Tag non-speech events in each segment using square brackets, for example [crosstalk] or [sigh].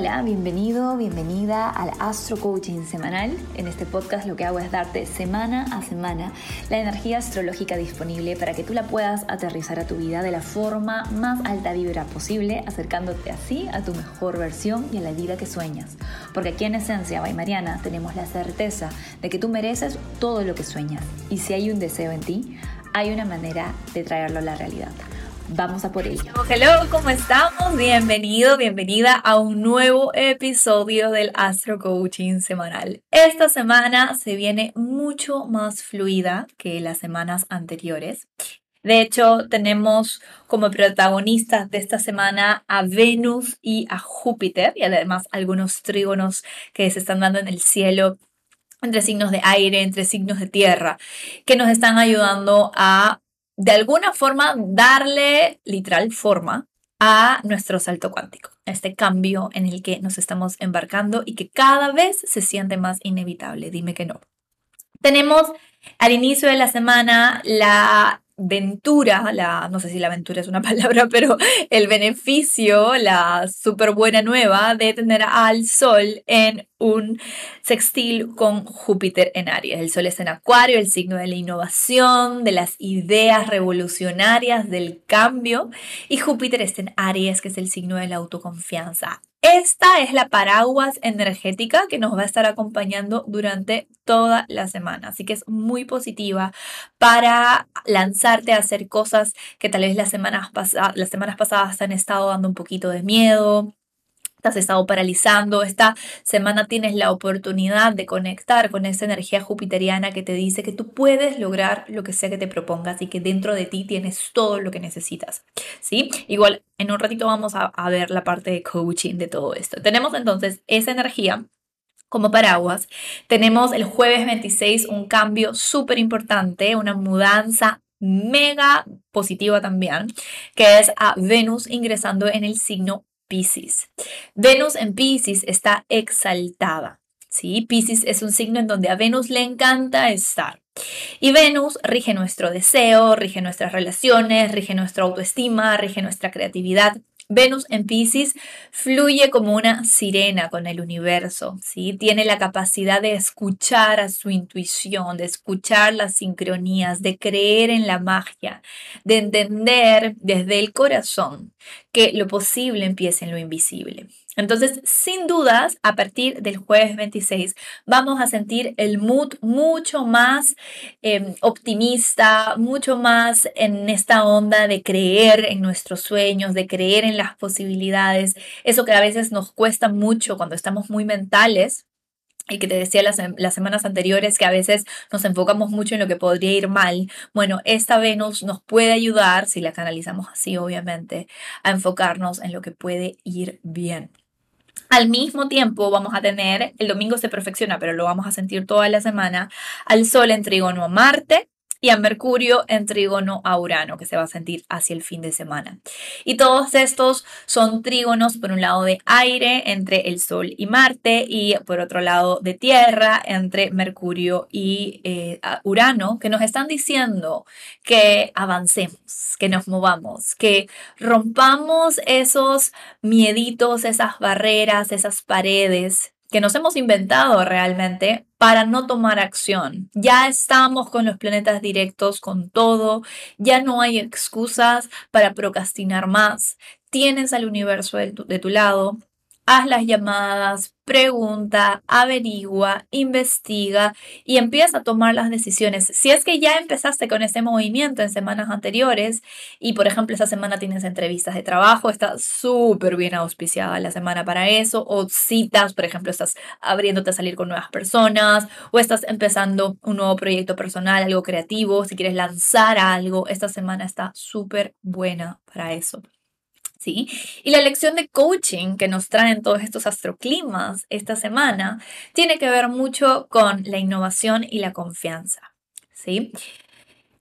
Hola, bienvenido, bienvenida al Astro Coaching semanal. En este podcast lo que hago es darte semana a semana la energía astrológica disponible para que tú la puedas aterrizar a tu vida de la forma más alta vibra posible, acercándote así a tu mejor versión y a la vida que sueñas. Porque aquí en Esencia, by Mariana, tenemos la certeza de que tú mereces todo lo que sueñas. Y si hay un deseo en ti, hay una manera de traerlo a la realidad. Vamos a por ello. Hello, ¿cómo estamos? Bienvenido, bienvenida a un nuevo episodio del Astro Coaching semanal. Esta semana se viene mucho más fluida que las semanas anteriores. De hecho, tenemos como protagonistas de esta semana a Venus y a Júpiter y además algunos trígonos que se están dando en el cielo entre signos de aire, entre signos de tierra, que nos están ayudando a de alguna forma darle literal forma a nuestro salto cuántico, este cambio en el que nos estamos embarcando y que cada vez se siente más inevitable. Dime que no. Tenemos al inicio de la semana la ventura, la, no sé si la aventura es una [laughs] palabra, pero el beneficio, la súper buena nueva de tener al Sol en un sextil con Júpiter en Aries. El Sol es en Acuario, el signo de la innovación, de las ideas revolucionarias, del cambio, y Júpiter está en Aries, que es el signo de la autoconfianza. Esta es la paraguas energética que nos va a estar acompañando durante toda la semana, así que es muy positiva para lanzarte a hacer cosas que tal vez las semanas, las semanas pasadas han estado dando un poquito de miedo, has estado paralizando, esta semana tienes la oportunidad de conectar con esa energía jupiteriana que te dice que tú puedes lograr lo que sea que te propongas y que dentro de ti tienes todo lo que necesitas. ¿Sí? Igual en un ratito vamos a, a ver la parte de coaching de todo esto. Tenemos entonces esa energía como paraguas. Tenemos el jueves 26 un cambio súper importante, una mudanza mega positiva también, que es a Venus ingresando en el signo Pisces. Venus en Pisces está exaltada. ¿sí? Pisces es un signo en donde a Venus le encanta estar. Y Venus rige nuestro deseo, rige nuestras relaciones, rige nuestra autoestima, rige nuestra creatividad. Venus en Pisces fluye como una sirena con el universo, ¿sí? Tiene la capacidad de escuchar a su intuición, de escuchar las sincronías, de creer en la magia, de entender desde el corazón que lo posible empieza en lo invisible. Entonces, sin dudas, a partir del jueves 26 vamos a sentir el mood mucho más em, optimista, mucho más en esta onda de creer en nuestros sueños, de creer en las posibilidades, eso que a veces nos cuesta mucho cuando estamos muy mentales, y que te decía las, las, semanas anteriores que a veces nos enfocamos mucho en lo que podría ir mal. Bueno, esta Venus nos puede ayudar, si la canalizamos así obviamente, a enfocarnos en lo que puede ir bien. Al mismo tiempo vamos a tener, el domingo se perfecciona, pero lo vamos a sentir toda la semana, al Sol en trígono a Marte, y a Mercurio en trígono a Urano, que se va a sentir hacia el fin de semana. Y todos estos son trígonos, por un lado de aire entre el Sol y Marte, y por otro lado de tierra entre Mercurio y eh, Urano, que nos están diciendo que avancemos, que nos movamos, que rompamos esos mieditos, esas barreras, esas paredes que nos hemos inventado realmente para no tomar acción. Ya estamos con los planetas directos, con todo, ya no hay excusas para procrastinar más. Tienes al universo de tu, lado, haz las llamadas, pregunta, averigua, investiga y empieza a tomar las decisiones. Si es que ya empezaste con ese movimiento en semanas anteriores y por ejemplo esa semana tienes entrevistas de trabajo, está súper bien auspiciada la semana para eso, o citas, por ejemplo, estás abriéndote a salir con nuevas personas o estás empezando un nuevo proyecto personal, algo creativo, si quieres lanzar algo, esta semana está súper buena para eso. ¿Sí? Y la lección de coaching que nos traen todos estos astroclimas esta semana tiene que ver mucho con la innovación y la confianza, ¿sí?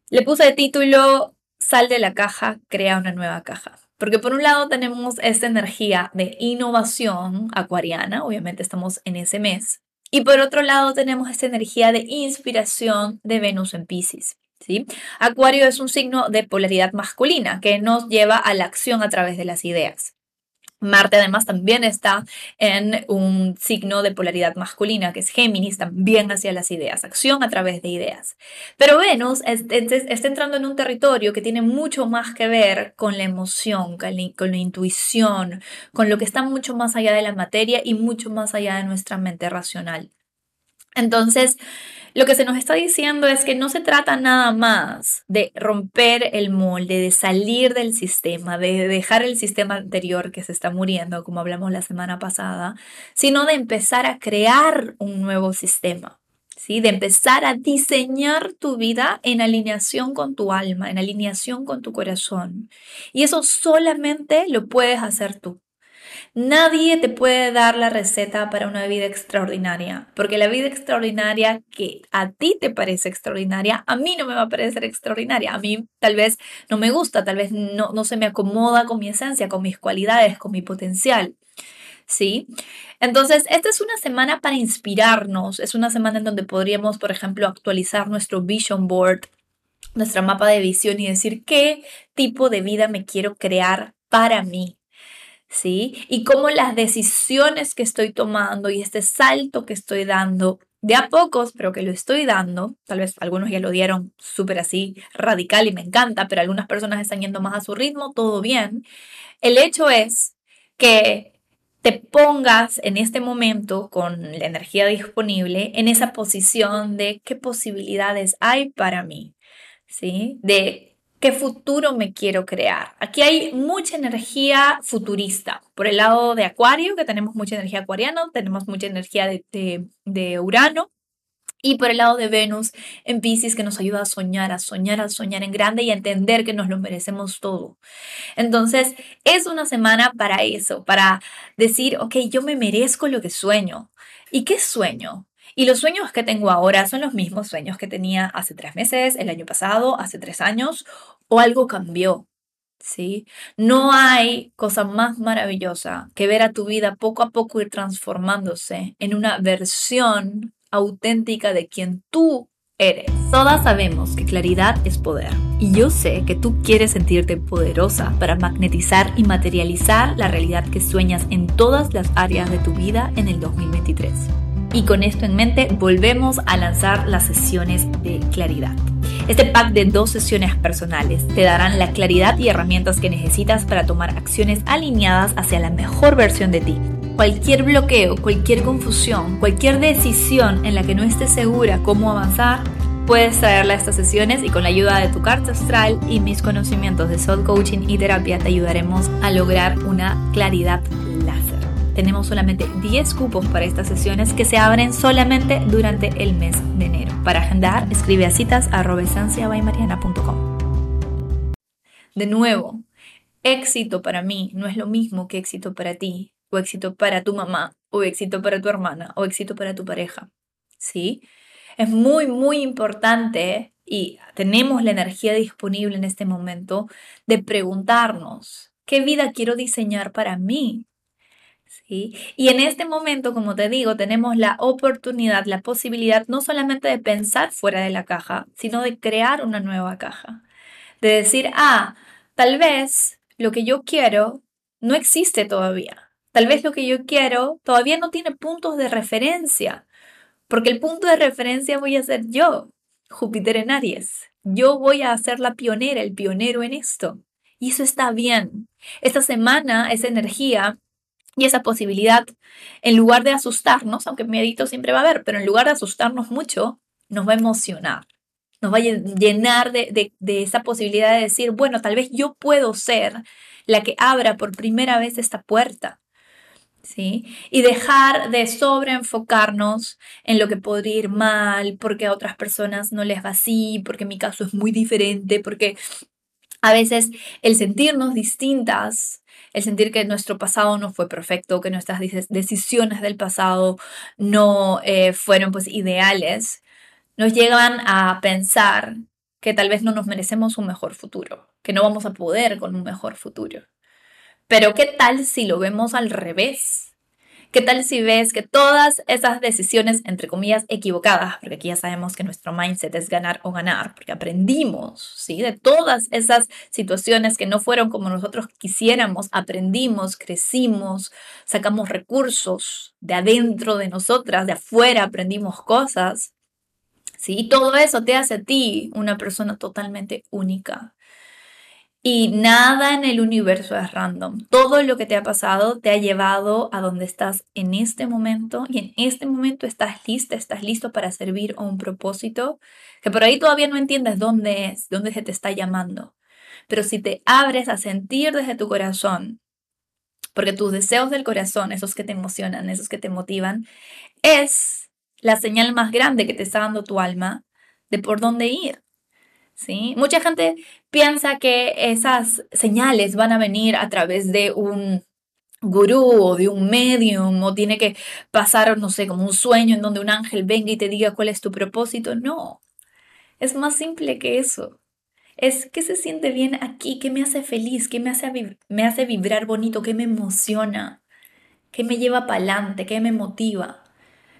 Le puse de título Sal de la caja, crea una nueva caja. Porque por un lado tenemos esta energía de innovación acuariana, obviamente estamos en ese mes, y por otro lado tenemos esta energía de inspiración de Venus en Pisces. Acuario es un signo de polaridad masculina que nos lleva a la acción a través de las ideas. Marte además también está en un signo de polaridad masculina, que es Géminis, también hacia las ideas, acción a través de ideas. Pero Venus está entrando en un territorio que tiene mucho más que ver con la emoción, con la intuición, con lo que está mucho más allá de la materia y mucho más allá de nuestra mente racional. Entonces, lo que se nos está diciendo es que no se trata nada más de romper el molde, de salir del sistema, de dejar el sistema anterior que se está muriendo, como hablamos la semana pasada, sino de empezar a crear un nuevo sistema. ¿Sí? De empezar a diseñar tu vida en alineación con tu alma, en alineación con tu corazón. Y eso solamente lo puedes hacer tú. Nadie te puede dar la receta para una vida extraordinaria, porque la vida extraordinaria que a ti te parece extraordinaria, a mí no me va a parecer extraordinaria. A mí tal vez no me gusta, tal vez no, no se me acomoda con mi esencia, con mis cualidades, con mi potencial. ¿sí? Entonces, esta es una semana para inspirarnos, es una semana en donde podríamos, por ejemplo, actualizar nuestro vision board, nuestra mapa de visión y decir qué tipo de vida me quiero crear para mí, ¿sí? Y cómo las decisiones que estoy tomando y este salto que estoy dando, de a pocos, pero que lo estoy dando, tal vez algunos ya lo dieron súper así radical y me encanta, pero algunas personas están yendo más a su ritmo, todo bien. El hecho es que te pongas en este momento con la energía disponible en esa posición de qué posibilidades hay para mí, ¿sí? De ¿Qué futuro me quiero crear? Aquí hay mucha energía futurista. Por el lado de Acuario, que tenemos mucha energía acuariana, tenemos mucha energía de, de, Urano. Y por el lado de Venus en Pisces, que nos ayuda a soñar, a soñar, a soñar en grande y a entender que nos lo merecemos todo. Entonces, es una semana para eso, para decir, ok, yo me merezco lo que sueño. ¿Y qué sueño? Y los sueños que tengo ahora son los mismos sueños que tenía hace tres meses, el año pasado, hace tres años, o algo cambió. ¿Sí? No hay cosa más maravillosa que ver a tu vida poco a poco ir transformándose en una versión auténtica de quien tú eres. Todas sabemos que claridad es poder. Y yo sé que tú quieres sentirte poderosa para magnetizar y materializar la realidad que sueñas en todas las áreas de tu vida en el 2023. Y con esto en mente, volvemos a lanzar las sesiones de claridad. Este pack de dos sesiones personales te darán la claridad y herramientas que necesitas para tomar acciones alineadas hacia la mejor versión de ti. Cualquier bloqueo, cualquier confusión, cualquier decisión en la que no estés segura cómo avanzar, puedes traerla a estas sesiones y con la ayuda de tu carta astral y mis conocimientos de soul coaching y terapia te ayudaremos a lograr una claridad tenemos solamente 10 cupos para estas sesiones que se abren solamente durante el mes de enero. Para agendar, escribe a citas De nuevo, éxito para mí no es lo mismo que éxito para ti, o éxito para tu mamá, o éxito para tu hermana, o éxito para tu pareja. ¿Sí? Es muy, muy importante y tenemos la energía disponible en este momento de preguntarnos, ¿qué vida quiero diseñar para mí? Y en este momento, como te digo, tenemos la oportunidad, la posibilidad no solamente de pensar fuera de la caja, sino de crear una nueva caja. De decir, ah, tal vez lo que yo quiero no existe todavía. Tal vez lo que yo quiero todavía no tiene puntos de referencia, porque el punto de referencia voy a ser yo, Júpiter en Aries. Yo voy a ser la pionera, el pionero en esto. Y eso está bien. Esta semana, esa energía y esa posibilidad, en lugar de asustarnos, aunque medito siempre va a haber, pero en lugar de asustarnos mucho, nos va a emocionar, nos va a llenar de, de esa posibilidad de decir, bueno, tal vez yo puedo ser la que abra por primera vez esta puerta. ¿Sí? Y dejar de sobreenfocarnos en lo que podría ir mal, porque a otras personas no les va así, porque mi caso es muy diferente, porque a veces el sentirnos distintas el sentir que nuestro pasado no fue perfecto, que nuestras decisiones del pasado no eh, fueron pues ideales, nos llevan a pensar que tal vez no nos merecemos un mejor futuro, que no vamos a poder con un mejor futuro. Pero ¿qué tal si lo vemos al revés? ¿Qué tal si ves que todas esas decisiones, entre comillas, equivocadas, porque aquí ya sabemos que nuestro mindset es ganar o ganar, porque aprendimos, ¿sí? De todas esas situaciones que no fueron como nosotros quisiéramos, aprendimos, crecimos, sacamos recursos de adentro de nosotras, de afuera aprendimos cosas, ¿sí? Todo eso te hace a ti una persona totalmente única. Y nada en el universo es random. Todo lo que te ha pasado te ha llevado a donde estás en este momento y en este momento estás lista, estás listo para servir a un propósito que por ahí todavía no entiendes dónde es, dónde se te está llamando. Pero si te abres a sentir desde tu corazón, porque tus deseos del corazón, esos que te emocionan, esos que te motivan, es la señal más grande que te está dando tu alma de por dónde ir. ¿Sí? Mucha gente piensa que esas señales van a venir a través de un gurú o de un medium o tiene que pasar, no sé, como un sueño en donde un ángel venga y te diga cuál es tu propósito. No, es más simple que eso. Es que se siente bien aquí, que me hace feliz, que me hace, me hace vibrar bonito, que me emociona, que me lleva para adelante, que me motiva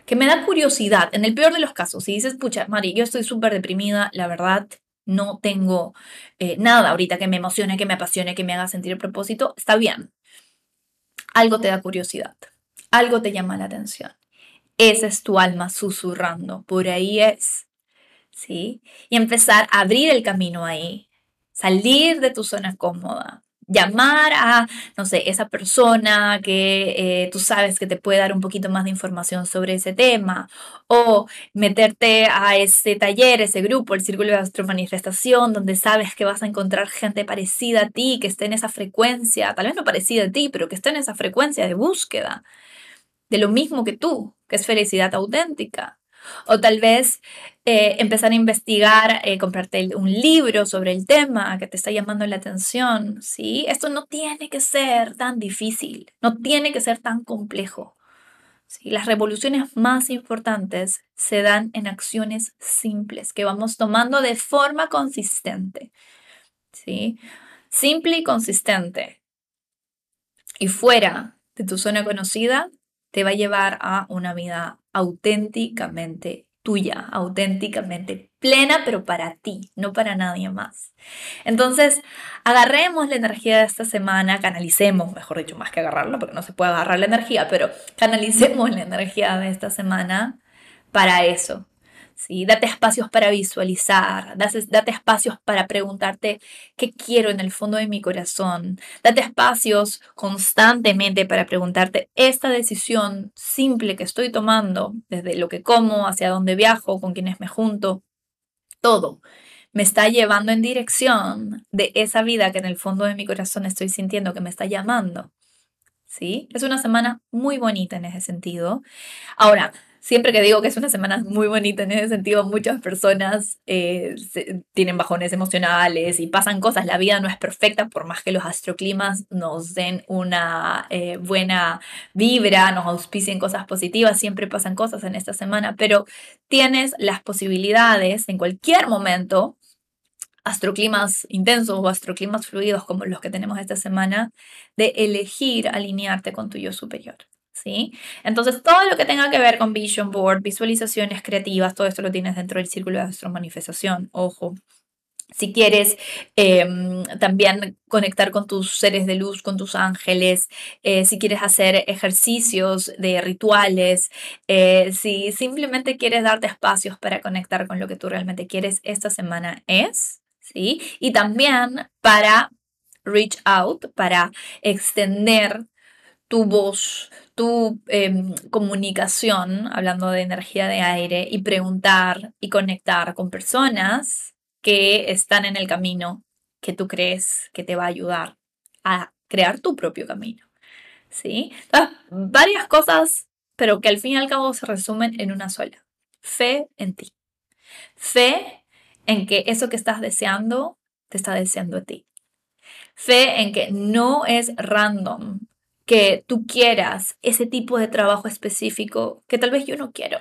que me da curiosidad, en el peor de los casos, si dices, pucha, Mari, yo estoy súper deprimida, la verdad, no tengo eh, nada ahorita que me emocione, que me apasione, que me haga sentir el propósito, está bien. Algo te da curiosidad, algo te llama la atención. Esa es tu alma susurrando, por ahí es. ¿Sí? Y empezar a abrir el camino ahí, salir de tu zona cómoda, llamar a, no sé, esa persona que eh, tú sabes que te puede dar un poquito más de información sobre ese tema, o meterte a ese taller, ese grupo, el Círculo de Astromanifestación, donde sabes que vas a encontrar gente parecida a ti, que esté en esa frecuencia, tal vez no parecida a ti, pero que esté en esa frecuencia de búsqueda de lo mismo que tú, que es felicidad auténtica. O tal vez eh, empezar a investigar, eh, comprarte un libro sobre el tema que te está llamando la atención, ¿sí? Esto no tiene que ser tan difícil, no tiene que ser tan complejo. ¿sí? Las revoluciones más importantes se dan en acciones simples que vamos tomando de forma consistente, ¿sí? Simple y consistente. Y fuera de tu zona conocida, te va a llevar a una vida auténticamente tuya, auténticamente plena, pero para ti, no para nadie más. Entonces, agarremos la energía de esta semana, canalicemos, mejor dicho, más que agarrarla, porque no se puede agarrar la energía, pero canalicemos la energía de esta semana para eso, ¿sí? Date espacios para visualizar, date, espacios para preguntarte qué quiero en el fondo de mi corazón. Date espacios constantemente para preguntarte esta decisión simple que estoy tomando, desde lo que como, hacia dónde viajo, con quienes me junto, todo me está llevando en dirección de esa vida que en el fondo de mi corazón estoy sintiendo que me está llamando. ¿Sí? Es una semana muy bonita en ese sentido. Ahora, siempre que digo que es una semana muy bonita en ese sentido, muchas personas eh, tienen bajones emocionales y pasan cosas. La vida no es perfecta, por más que los astroclimas nos den una eh, buena vibra, nos auspicien cosas positivas, siempre pasan cosas en esta semana, pero tienes las posibilidades en cualquier momento astroclimas intensos o astroclimas fluidos como los que tenemos esta semana, de elegir alinearte con tu yo superior. ¿Sí? Entonces, todo lo que tenga que ver con Vision Board, visualizaciones creativas, todo esto lo tienes dentro del círculo de astromanifestación, ojo. Si quieres em, también conectar con tus seres de luz, con tus ángeles, eh, si quieres hacer ejercicios de rituales, eh, si simplemente quieres darte espacios para conectar con lo que tú realmente quieres, esta semana es, ¿sí? Y también para reach out, para extender tu voz, tu em, comunicación, hablando de energía de aire, y preguntar y conectar con personas que están en el camino que tú crees que te va a ayudar a crear tu propio camino. ¿Sí? varias cosas, pero que al fin y al cabo se resumen en una sola. Fe en ti. Fe en que eso que estás deseando te está deseando a ti. Fe en que no es random que tú quieras ese tipo de trabajo específico que tal vez yo no quiero,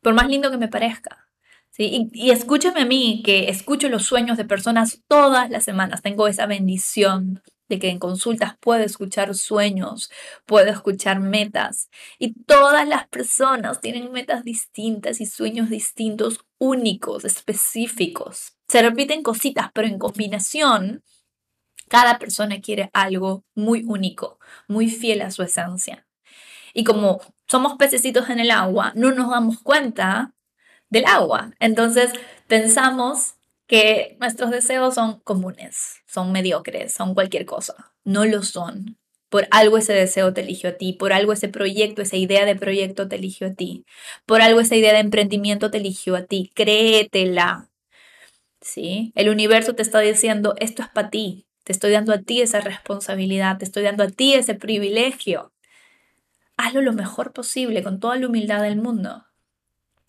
por más lindo que me parezca. ¿sí? Y, escúchame a mí, que escucho los sueños de personas todas las semanas, tengo esa bendición de que en consultas puedo escuchar sueños, puedo escuchar metas y todas las personas tienen metas distintas y sueños distintos, únicos, específicos. Se repiten cositas, pero en combinación, cada persona quiere algo muy único, muy fiel a su esencia. Y como somos pececitos en el agua, no nos damos cuenta del agua. Entonces pensamos que nuestros deseos son comunes, son mediocres, son cualquier cosa. No lo son. Por algo ese deseo te eligió a ti, por algo ese proyecto, esa idea de proyecto te eligió a ti, por algo esa idea de emprendimiento te eligió a ti. Créetela. ¿Sí? El universo te está diciendo, esto es para ti, te estoy dando a ti esa responsabilidad, te estoy dando a ti ese privilegio. Hazlo lo mejor posible, con toda la humildad del mundo.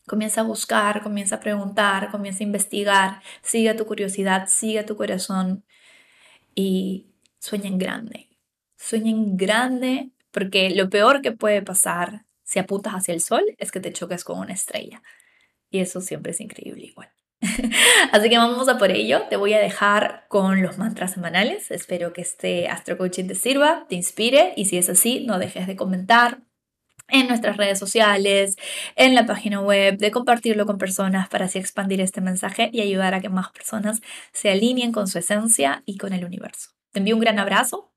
Comienza a buscar, comienza a preguntar, comienza a investigar, sigue tu curiosidad, sigue tu corazón y sueña en grande. Sueña en grande porque lo peor que puede pasar si apuntas hacia el sol es que te choques con una estrella. Y eso siempre es increíble igual. [laughs] Así que vamos a por ello. Te voy a dejar con los mantras semanales. Espero que este Astro Coaching te sirva, te inspire y si es así, no dejes de comentar, en nuestras redes sociales, en la página web, de compartirlo con personas para así expandir este mensaje y ayudar a que más personas se alineen con su esencia y con el universo. Te envío un gran abrazo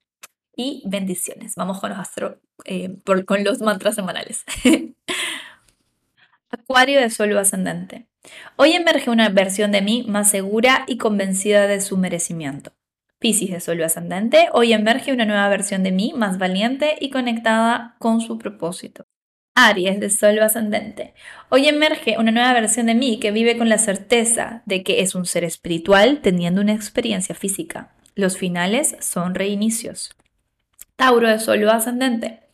y bendiciones. Vamos con los, astro, eh, con los mantras semanales. [laughs] Acuario de suelo ascendente. Hoy emerge una versión de mí más segura y convencida de su merecimiento. Piscis de suelo ascendente, hoy emerge una nueva versión de mí más valiente y conectada con su propósito. Aries de suelo ascendente. Hoy emerge una nueva versión de mí que vive con la certeza de que es un ser espiritual teniendo una experiencia física. Los finales son reinicios. Tauro de suelo ascendente.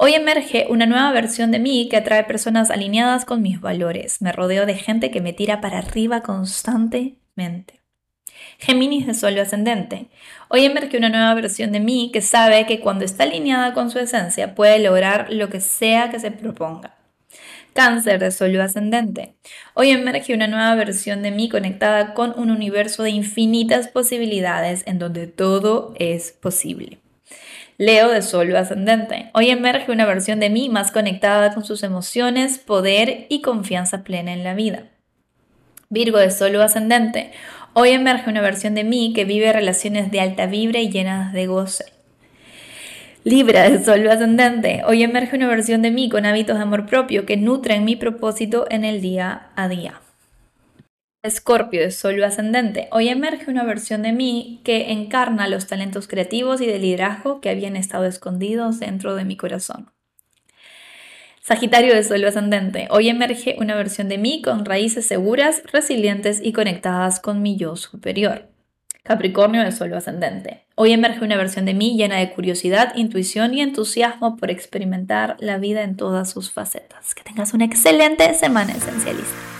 Hoy emerge una nueva versión de mí que atrae personas alineadas con mis valores. Me rodeo de gente que me tira para arriba constantemente. Géminis de Sol ascendente. Hoy emerge una nueva versión de mí que sabe que cuando está alineada con su esencia puede lograr lo que sea que se proponga. Cáncer de Sol ascendente. Hoy emerge una nueva versión de mí conectada con un universo de infinitas posibilidades en donde todo es posible. Leo de Sol ascendente. Hoy emerge una versión de mí más conectada con sus emociones, poder y confianza plena en la vida. Virgo de Sol ascendente. Hoy emerge una versión de mí que vive relaciones de alta vibra y llenas de goce. Libra de Sol ascendente. Hoy emerge una versión de mí con hábitos de amor propio que nutren mi propósito en el día a día. Escorpio de Sol ascendente. Hoy emerge una versión de mí que encarna los talentos creativos y de liderazgo que habían estado escondidos dentro de mi corazón. Sagitario de Sol ascendente. Hoy emerge una versión de mí con raíces seguras, resilientes y conectadas con mi yo superior. Capricornio de Sol ascendente. Hoy emerge una versión de mí llena de curiosidad, intuición y entusiasmo por experimentar la vida en todas sus facetas. Que tengas una excelente semana esencialista.